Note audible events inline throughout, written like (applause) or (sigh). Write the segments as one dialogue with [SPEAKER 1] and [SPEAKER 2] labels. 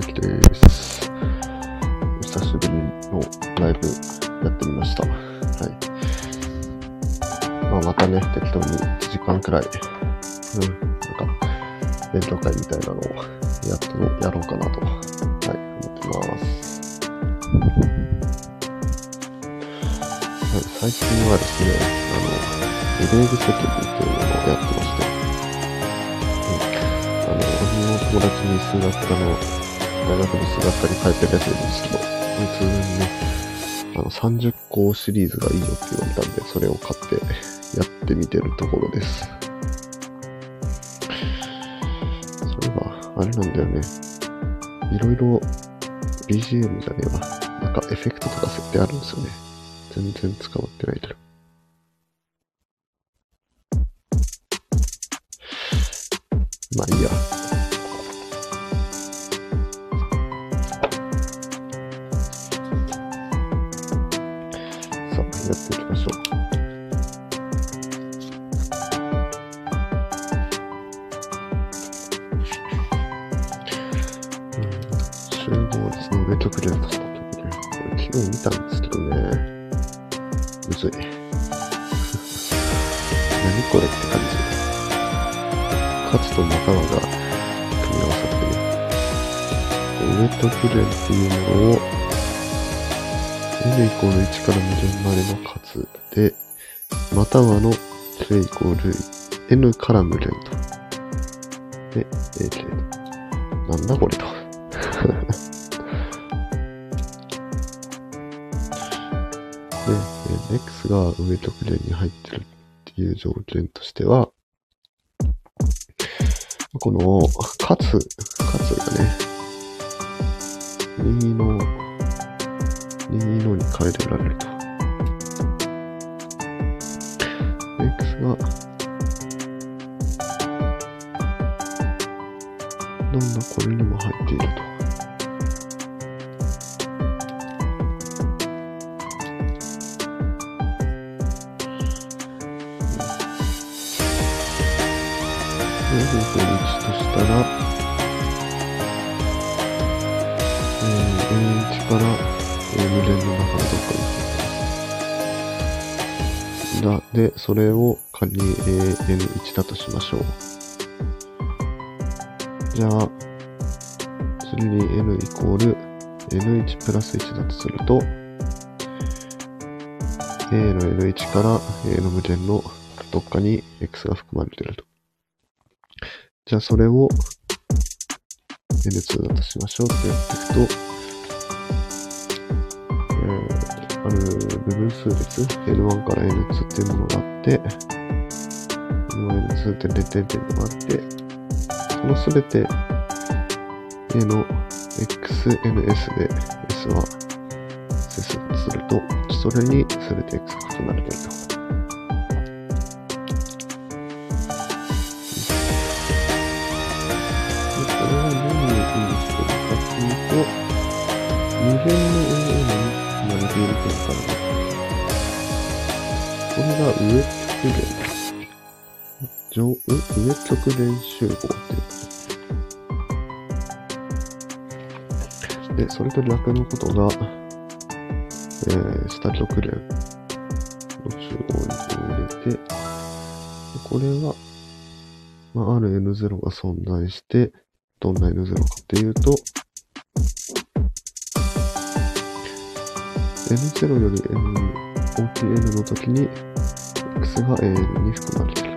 [SPEAKER 1] 大輝です。お久しぶりのライブやってみました。はい。まあ、またね、適当に1時間くらい、うん、なんか、勉強会みたいなのをやって、やろうかなと、はい、思ってます。はい、最近はですね、あの、ブログ責任っていうのをやってまして、あの、俺の友達に数学科の、大学の数学科に通ってるやついるんですけど、普通にね、あの、30個シリーズがいいよって言われたんで、それを買ってやってみてるところです。それは、あれなんだよね。いろいろ BGM じゃねえわ。なんかエフェクトとか設定あるんですよね。全然使わってないけど。何これって感じ。勝つとまたはが組み合わさってね。上極限っていうものを n イコール1から無限までの数で、またはの k イコール n から無限と。で、ak。なんだこれと。(laughs) で、x が上極限に入ってるていう条件としては、この、かつ、かつがね、右の、右のに変えておられると。x が、なんだこれにも入っている。としたら、えー、A1 から、えー、無限の中のどっかに入ってます。だ、で、それを仮に AN1 だとしましょう。じゃあ、次に N イコール N1 プラス1だとすると、A の N1 から A の無限のどっかに X が含まれていると。じゃあそれを N2 だとしましょうってやっていくと、えー、ある部分数列 N1 から N2 っていうものがあって、N2 って0点点があって、そのすべて A の XNS で S は整数だとすると、それにすべて X が含まれていると。でこれは何を意味してるかっていと、無限の A に含まれている点から。これが上極限。上、上極限集合っていうで、それと逆のことが、えー、下極限の集合に入れて、これは、まあ、ある N0 が存在して、どんな N0 かっていうと、N0 より N、大きい N の時に、X が AN に含まれている。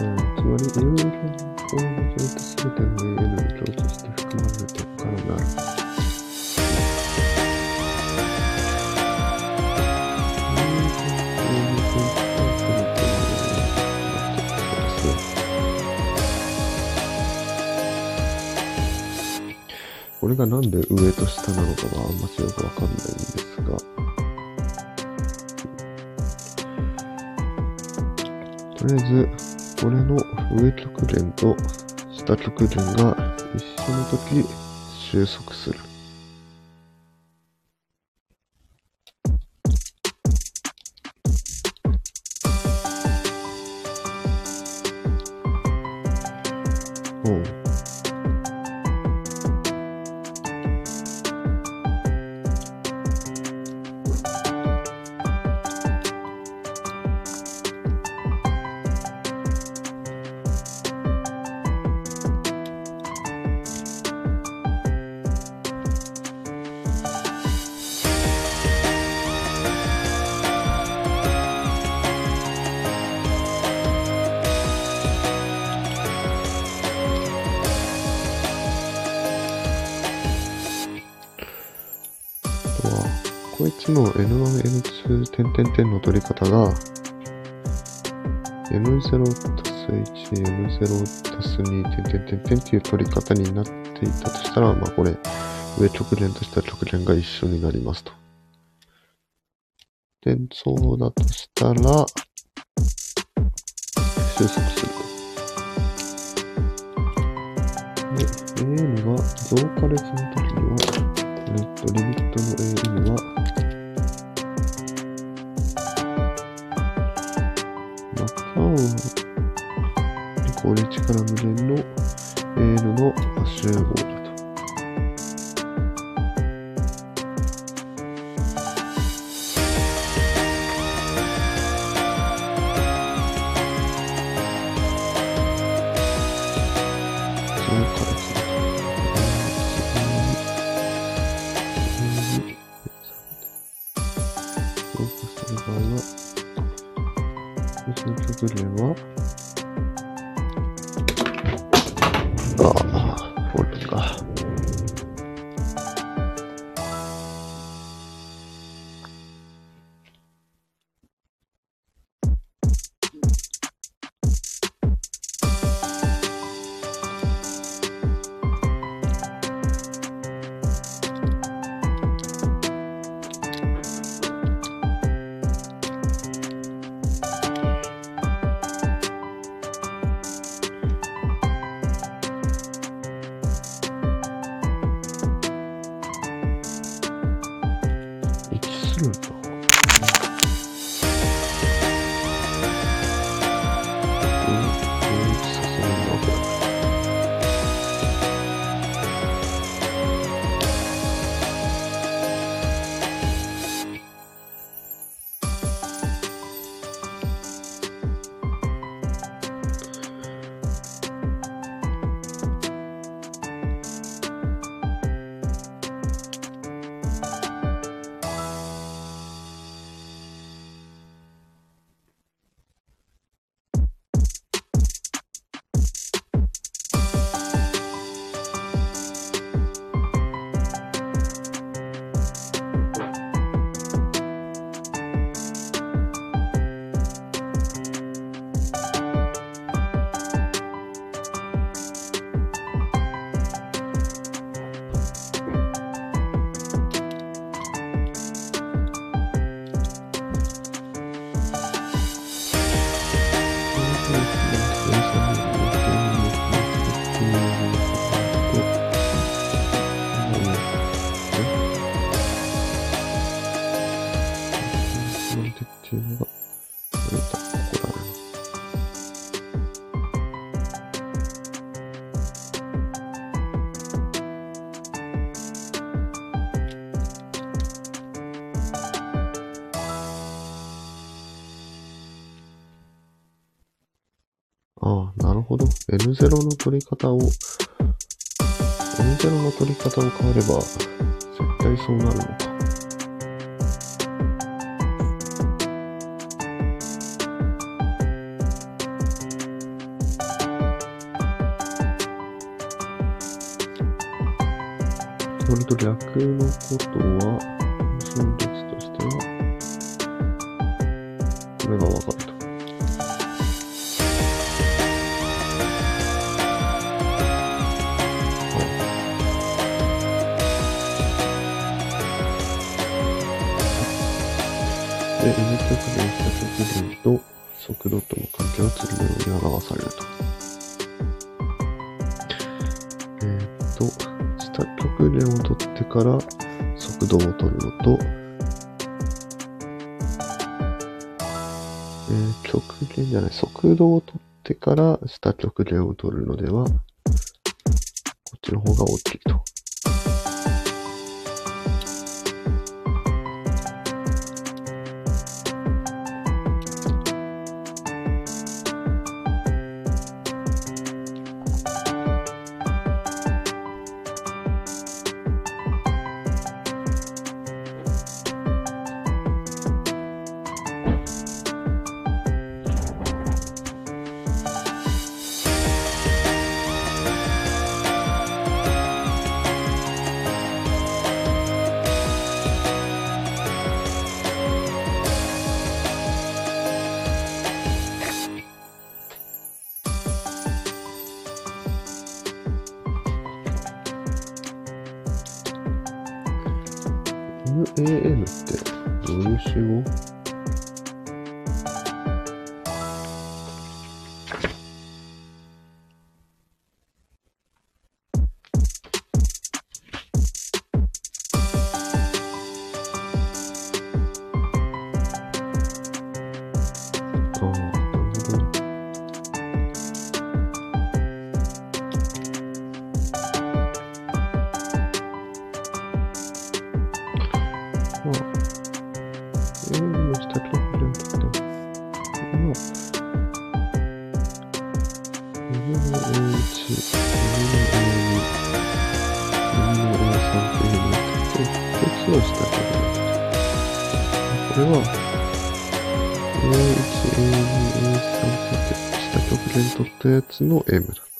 [SPEAKER 1] えーつまり、A の項のずっとすべての AN に共通して含まれているからなる。がなんで上と下なのかはあんましよくわかんないんですが、とりあえず、これの上極限と下極限が一緒の時収束する。M0 たす2点点点点っていう取り方になっていたとしたら、まあこれ、上直線とした直線が一緒になりますと。で、そうだとしたら、収束するか。で、AM は増加列の時には、えっとリミットの AM はこれ力無限の AN の集合 N0 の取り方を、N0 の取り方を変えれば、絶対そうなるのか。それと逆のことは、速度を取ってから下直径を取るのでは、こっちの方が大きいと。ントってやつの M だ。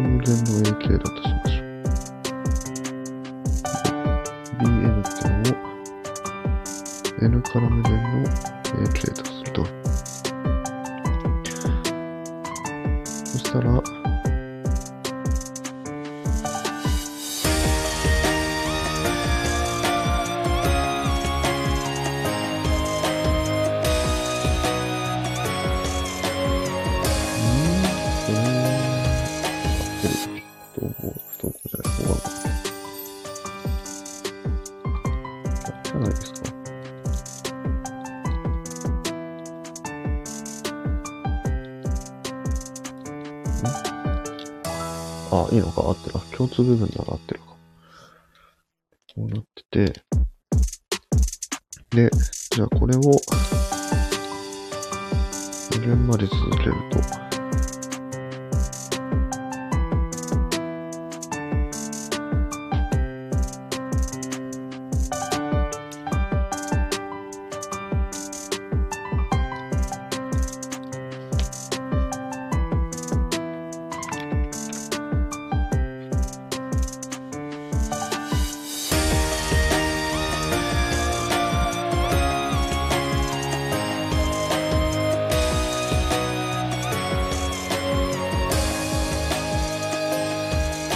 [SPEAKER 1] 無限の AK だとしましょう。BN 点を N から無指部分だな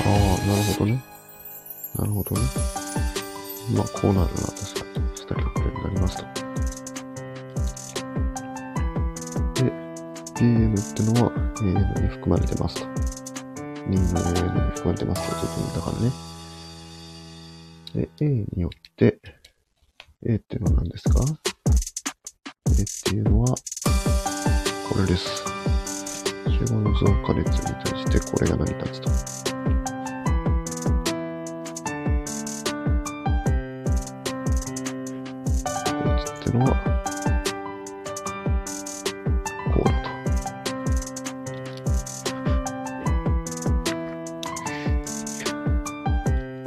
[SPEAKER 1] ああ、なるほどね。なるほどね。まあ、こうなるな、確かに。した曲になりますと。で、BM ってのは AM に含まれてますと。2の AM に含まれてますと。ちょっと見たからね。で、A によって、A っていうのは何ですか ?A っていうのは、これです。集合の増加率に対してこれが成り立つと。のは、こうだと。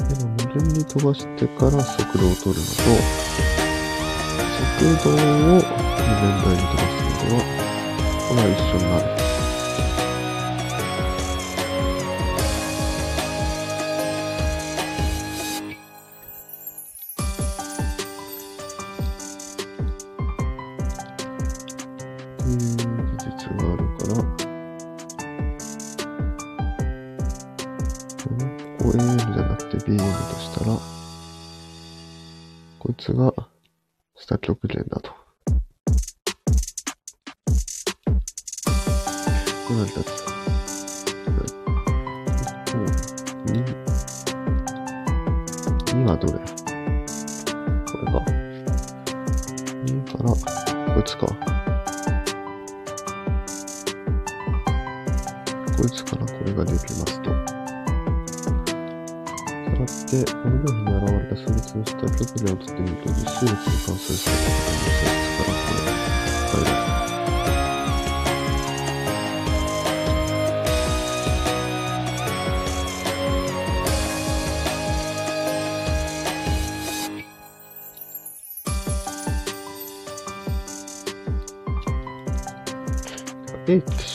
[SPEAKER 1] でも無限に飛ばしてから速度を取るのと、速度を無限大に飛ばすのでは、これは一緒に少ないだった。2はどれこれか。2から、こいつか。こいつからこれができますと。さらって、このように現れた数列の下局面を取ってみると、実数列に関する数列の数列からこれ、これ。よ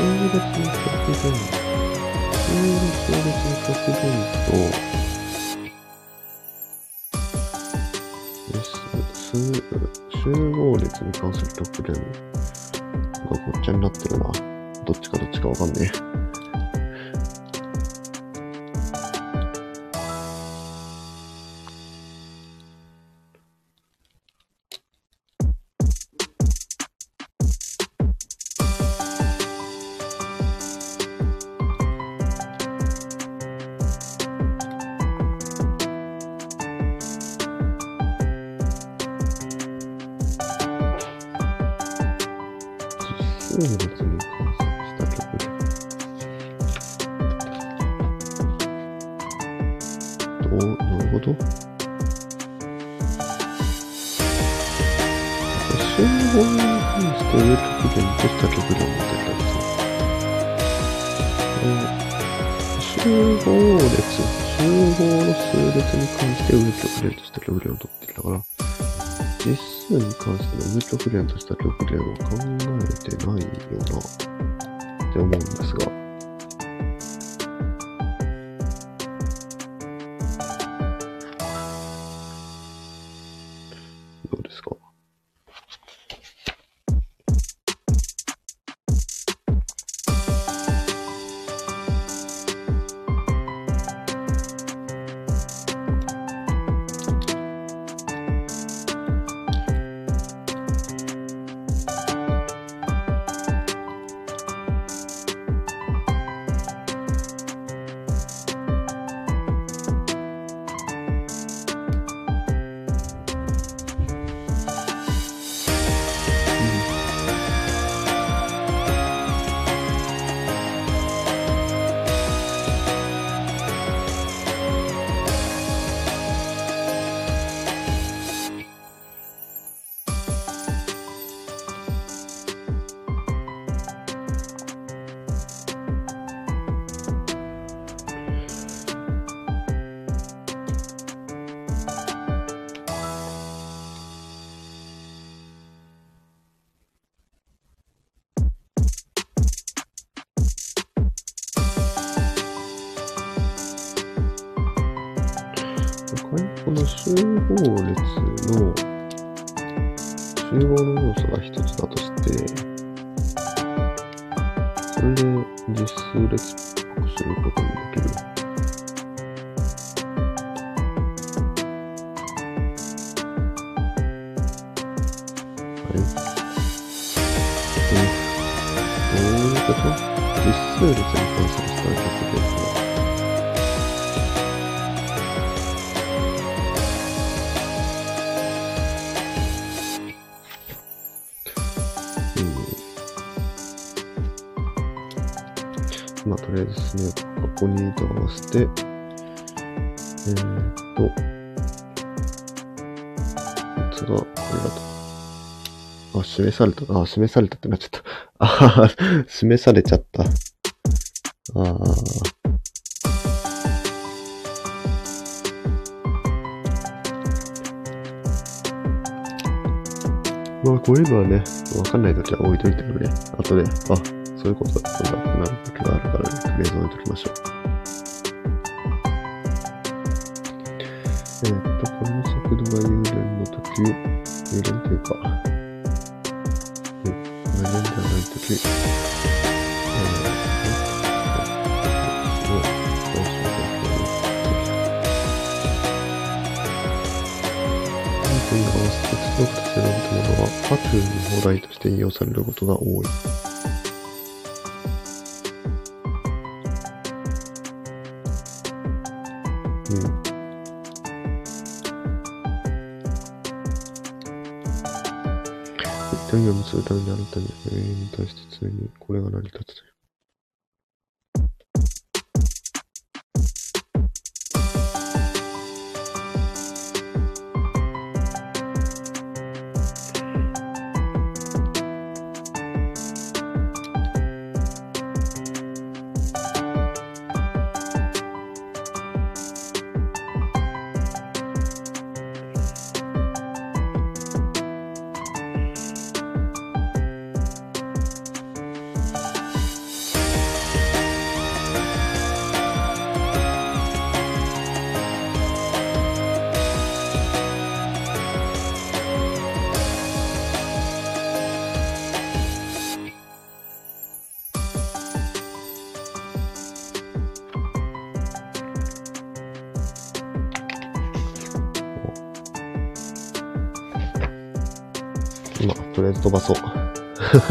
[SPEAKER 1] 12月の特分、12月の特分と、集合列に関する特文がごっちゃになってるな。どっちかどっちかわかんねえ。集合列の集合の要素が一つだとして、それで実数列っぽくすることもできる。はい。どうどういうこと？実数列に関するスタートっとりあえず進めようか。ここにと合わせて、えーっと、こいつが、これだと。あ、示された。あ、示されたってなっちゃった。あはは、示されちゃった。ああ。まあ、こういうのはね、わかんないときは置いといてもね、後で、あ、そういうことだったんだってなるときがあるからね、とりあえず置いときましょう。えーっと、この速度が有連のとき、有連というか、うん、有連ではないとき、えー、すごい、どうしようかとに合わせて強くとせられたものは、波中に放題として引用されることが多い。一人を結ぶためにあなたに永遠に対して常にこれが成り立つという。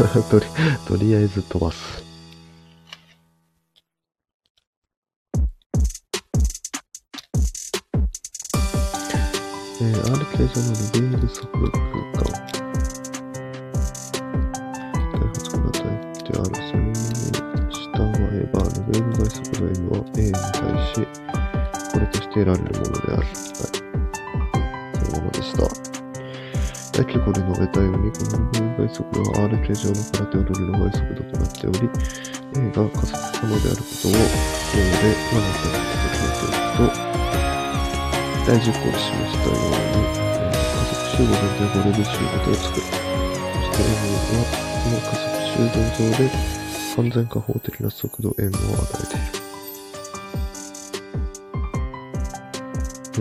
[SPEAKER 1] (laughs) とり、とりあえず飛ばす。大規模で述べたように、このレベル外速は R 形状の空手をドリル外速度となっており、A が加速可能であることを、項で何かと決めておくと、大実行で示したように、加速集合全体5レベル集合を作る。そして M は、この加速集合上で完全加法的な速度 M を与えてい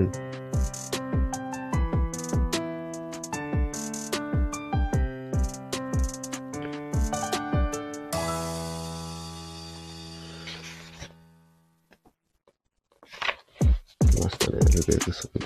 [SPEAKER 1] る。うん。し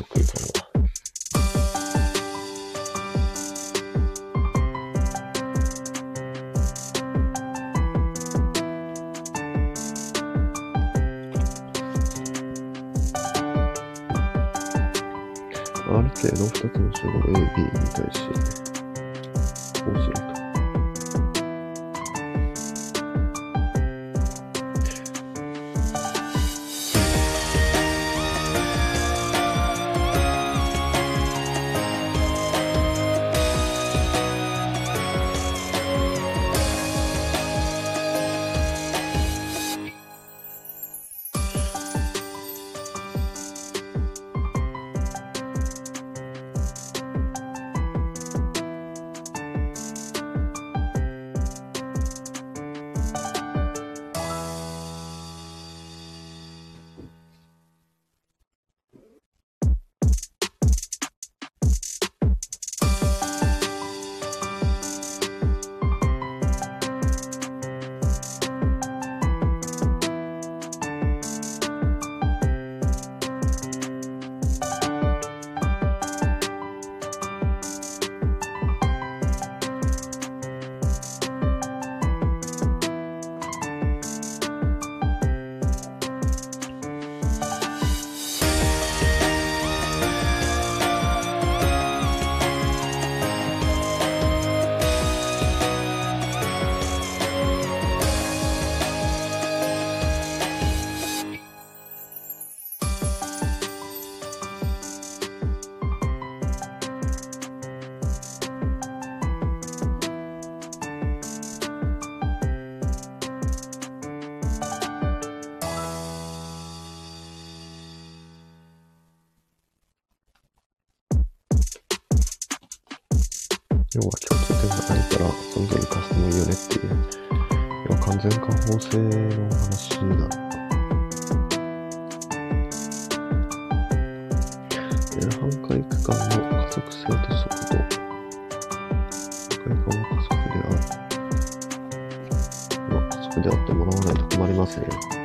[SPEAKER 1] 使いが不足であ、不足であってもらわないと困りますね。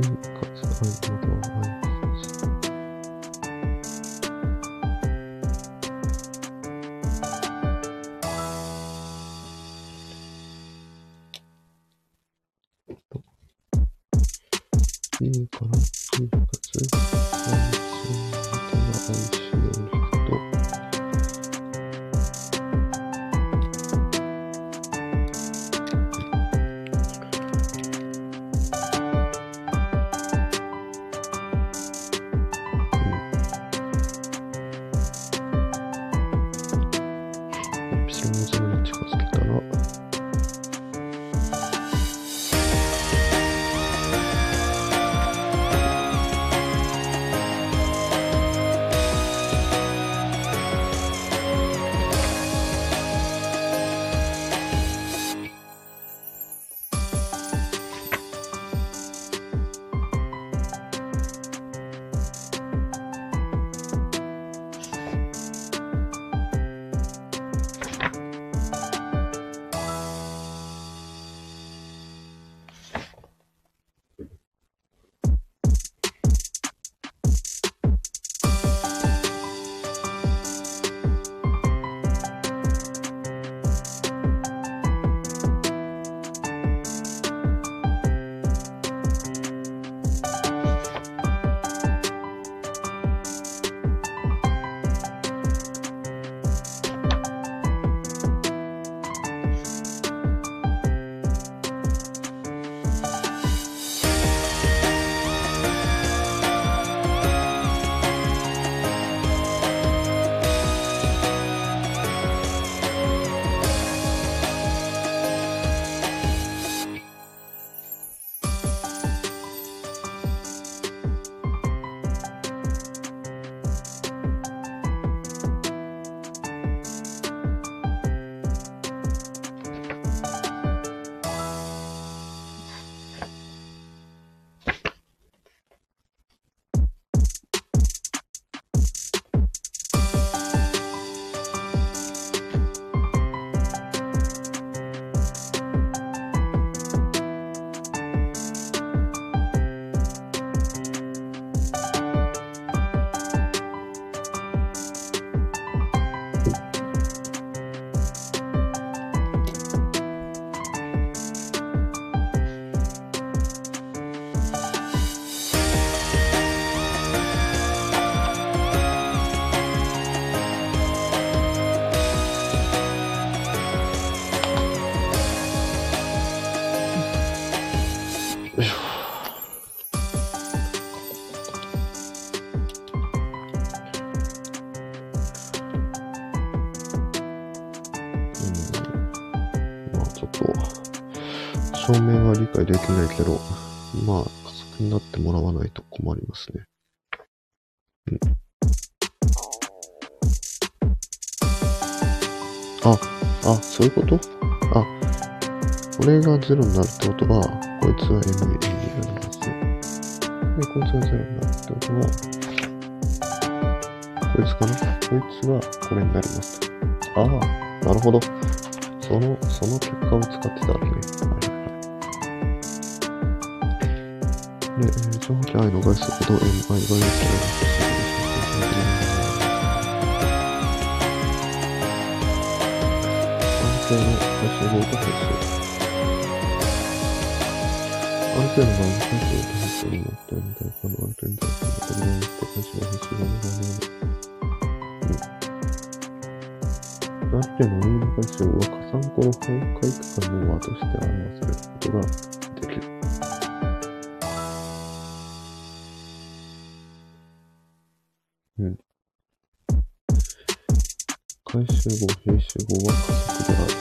[SPEAKER 1] に、あ、はい、また、はい。まあちょっと、証明は理解できないけど、まあ、加速になってもらわないと困りますね。うん。あ、あ、そういうこと？あ、これがゼロになるってことは、こいつは MAD があります。で、こいつが0になるってことは、こいつかなこいつはこれになりますああ、なるほど。その、その結果を使ってたわけ。ね。はいで、えー、上 i の倍速と mi 倍速とす。安定の外速方と変数。ある程度の安心性を出すと思ってみたいなこのある程度の子供の人たちが必死なのかな。うん。なってもいのかしら、若さんこの崩壊区間の輪として表せることができる。うん。回収後、編集後は加速である。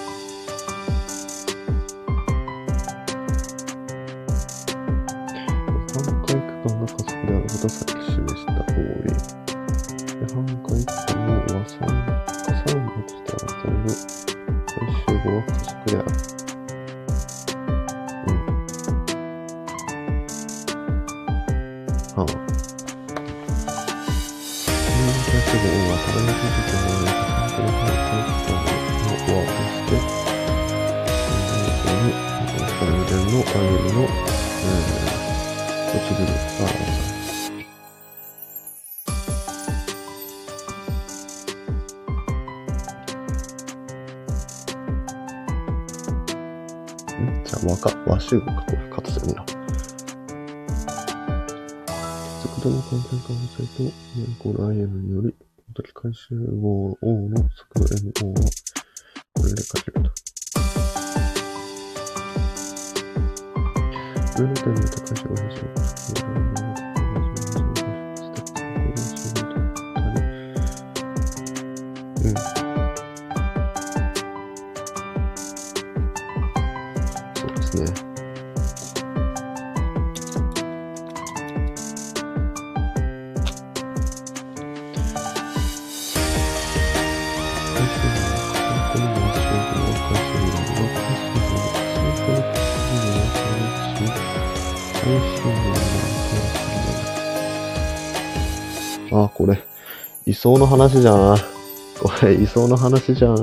[SPEAKER 1] 中国するんだ。速度の感染化を抑えと、この IM により、この時回収号 O の速度 MO は、これで書ける。あ、これ、位相の話じゃん。これ、位相の話じゃん。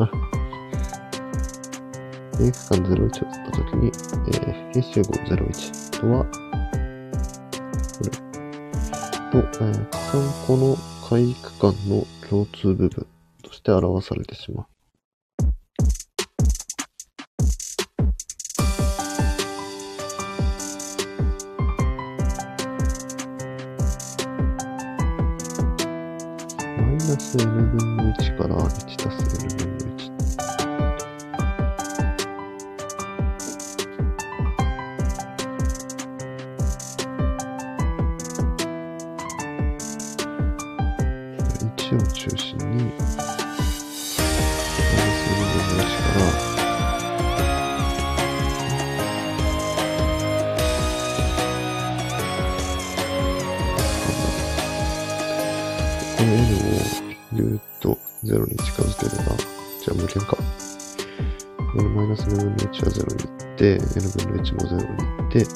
[SPEAKER 1] 演出館01を取ったときに、えー、編集号01とは、これ、と、えー、加算庫の回区間の共通部分として表されてしまう。す n 分の1から1たす n 分の1。N 分の1も0に行って、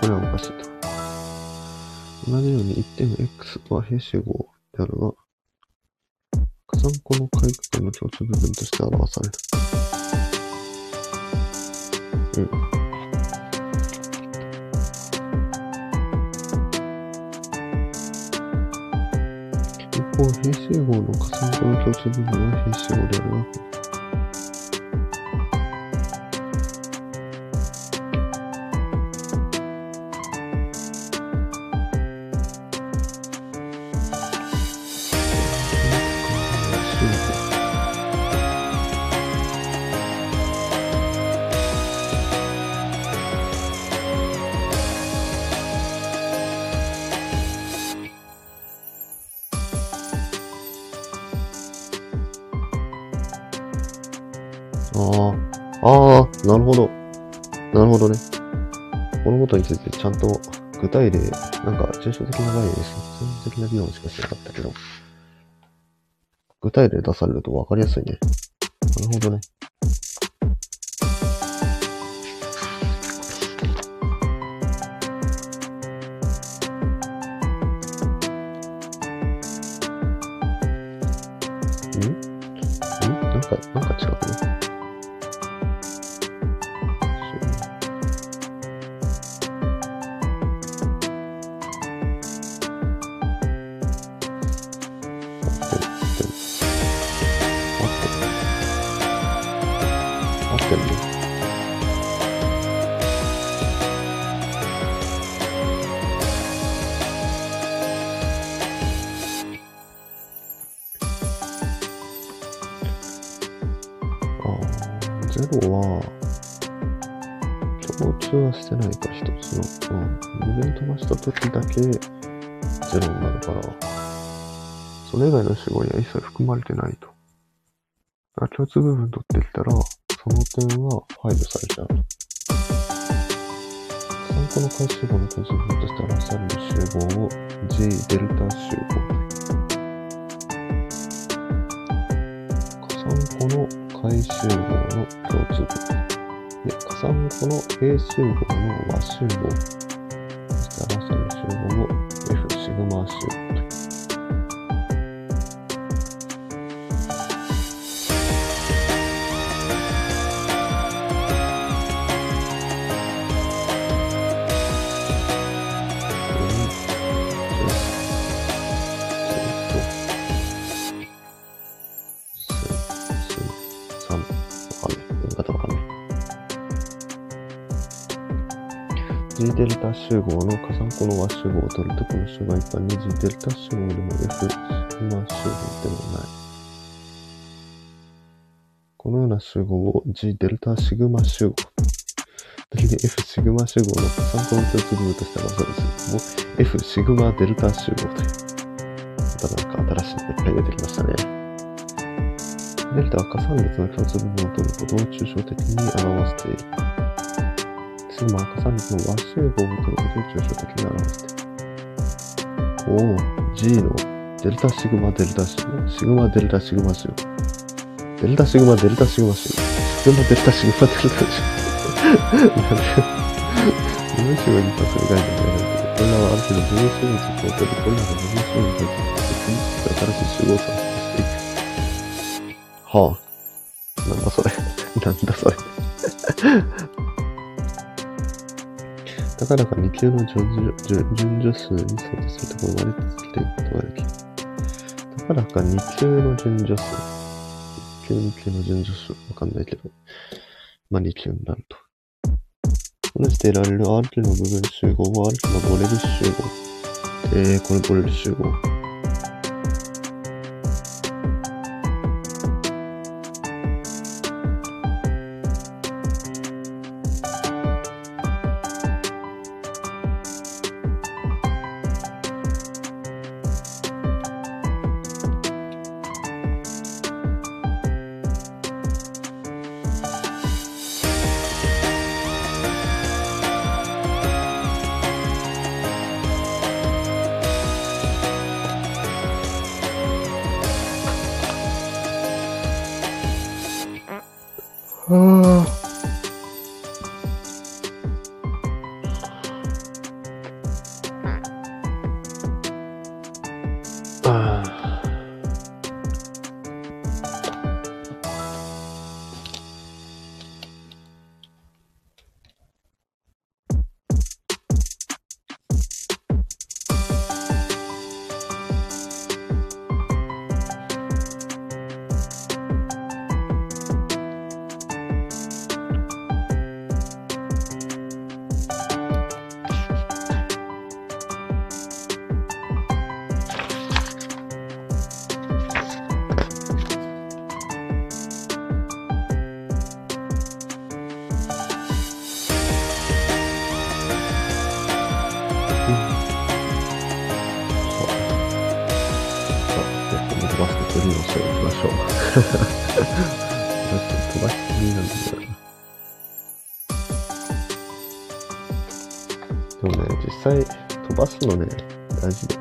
[SPEAKER 1] これはおかしいと。同じように1点 x は平集合であるが、加算項の回復間の共通部分として表される。うん。方、平成号の加算項の共通部分は平成号であるが、ちゃんと具体例、なんか抽象的な概念ですね。抽象的な議論しかしてなかったけど、具体例出されると分かりやすいね。合ってる合ってるね。ああ、ゼロは、共通はしてないか、一つの。うん。二連飛ばした時だけ、ゼロになるから、それ以外の死語には一切含まれてないと。だから共通部分取ってきたら、その点はファイルされちゃう。参考の回集合の共通分として表される集合を G デルタ集合。加算個の回集合の共通部分。で、加算個の平集合の和集合。そして表される集合を F シグマ集合タ集合の加算項の和集合を取るとこの集合は一般に G デルタ集合でも F シグマ集合でもない。このような集合を G デルタシグマ集合と。時に F シグマ集合の加算項の共通部分として表される集合を F シグマデルタ集合という。またなんか新しいのいっぱい出てきましたね。デルタは加算列の共通部分を取ることを抽象的に表している。シグマは加算列の和集合を取ることを抽象的に表して。おお、G のデルタシグマデルタシグマ、シグマデルタシグマ集合。デルタシグマデルタシグマ集合。シグマデルタシグマデルタシグマ。なんで、分子に関する概念が選んでいる。これらはある程度分子についてを取り、これらの分子に対して新しい集合算をしていく。はあ。なんだそれ。なんだそれ。たかだか2級の順序順序数に相当するところまで続けていくことができる。たかだか2級の順序数。1級2級の順序数。わかんないけど。まあ2級になると。このして得られる R 級の部分集合は R 級のボレル集合。えー、これボレル集合。すのね、大事で。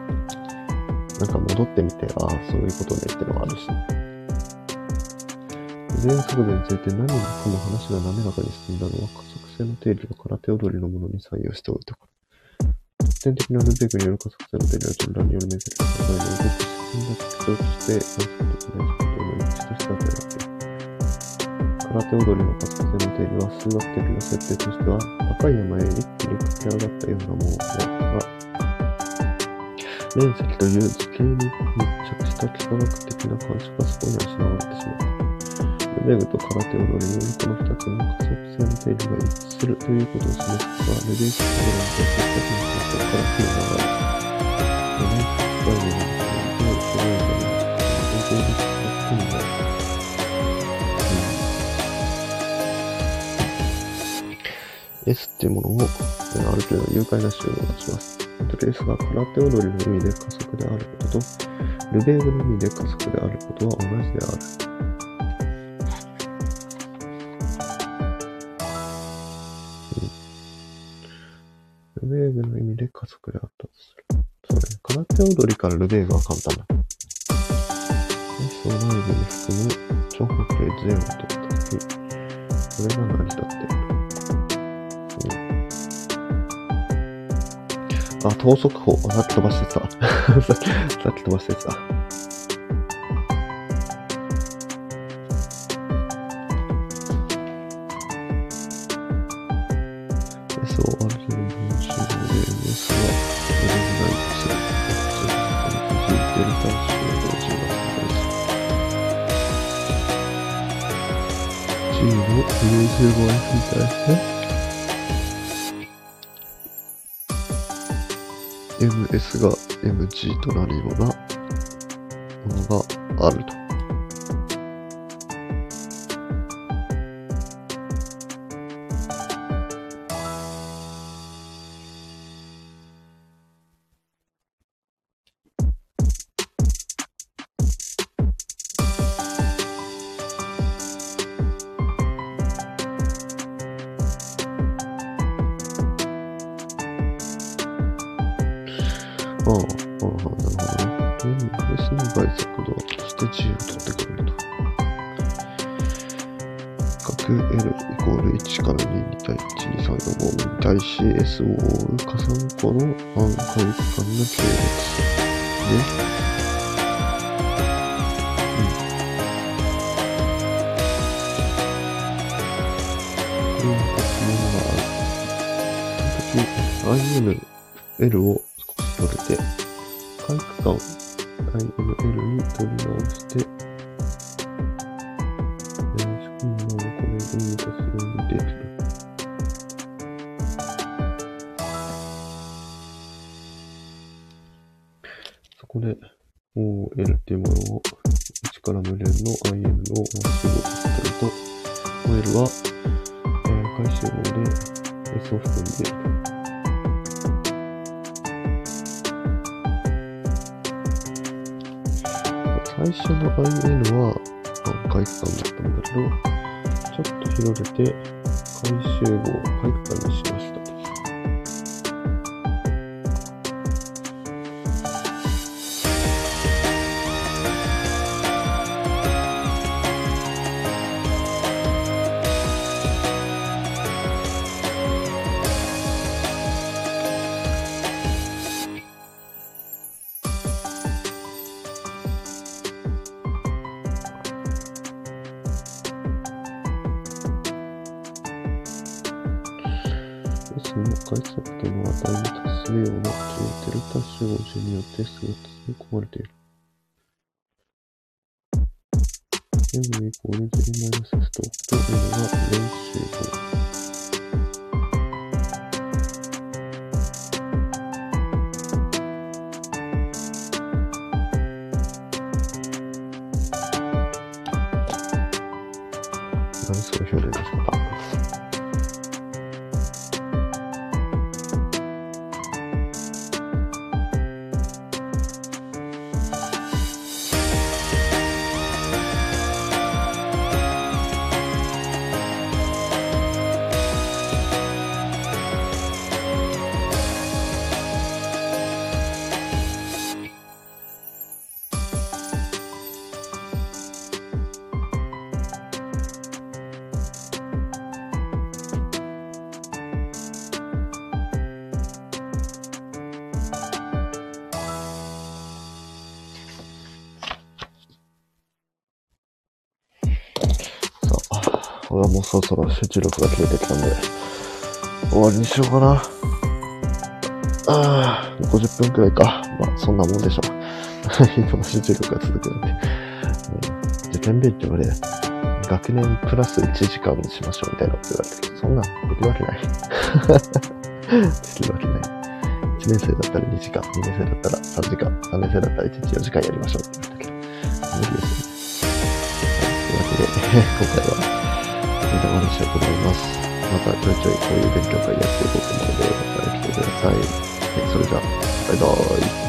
[SPEAKER 1] なんか戻ってみて、ああ、そういうことねってのがあるし、全速度について何もかも話が滑らかに進んだのは加速性の定理を空手踊りのものに採用しておいたから。特典的なルーベークによる加速性の定理は順乱による面積が高いので、動く進んだ特徴として、速度と同じことの一致として与えられている。空手踊りの加速性の定理は数学的な設定としては、高い山へ一気に駆け上がったようなものであが、面積という図形に密着した幾何学的な感触がそこに失われてしまった。ルベグと空手踊りによるこの二つの加速性の定理が一致するということを示すことは、ルベークと踊りの加速的な法則から来る流れ。ルベークと踊りの加速性の定理が合理的なことになる。S っていうものを、ある程度誘拐な収納をします。トレースが空手踊りの意味で加速であることと、ルベーグの意味で加速であることは同じである。ルベーグの意味で加速であったとする。そうね。空手踊りからルベーグは簡単だ。S を内部に含む長方形全を取ったと等速法。さっき飛ばしてた。(laughs) さっき飛ばしてた。S をある程 MS が MG となるようなものが很熟悉的一个そろそろ集中力が切れてきたんで、終わりにしようかな。ああ、50分くらいか。まあ、そんなもんでしょう。(laughs) 今も集中力が続くので。うん、受験勉強で、学年プラス1時間にしましょうみたいなこと言われてけど、そんな (laughs) できるわけない。できるわけない。1年生だったら2時間、2年生だったら3時間、3年生だったら1日4時間やりましょうって言ったけど、無理ですよ。というわけで、(laughs) 今回は、これで終わりにしようと思います。またちょいちょいこういう勉強会やっていこうと思うので、また来てください。はいそれじゃあ、バイバーイ。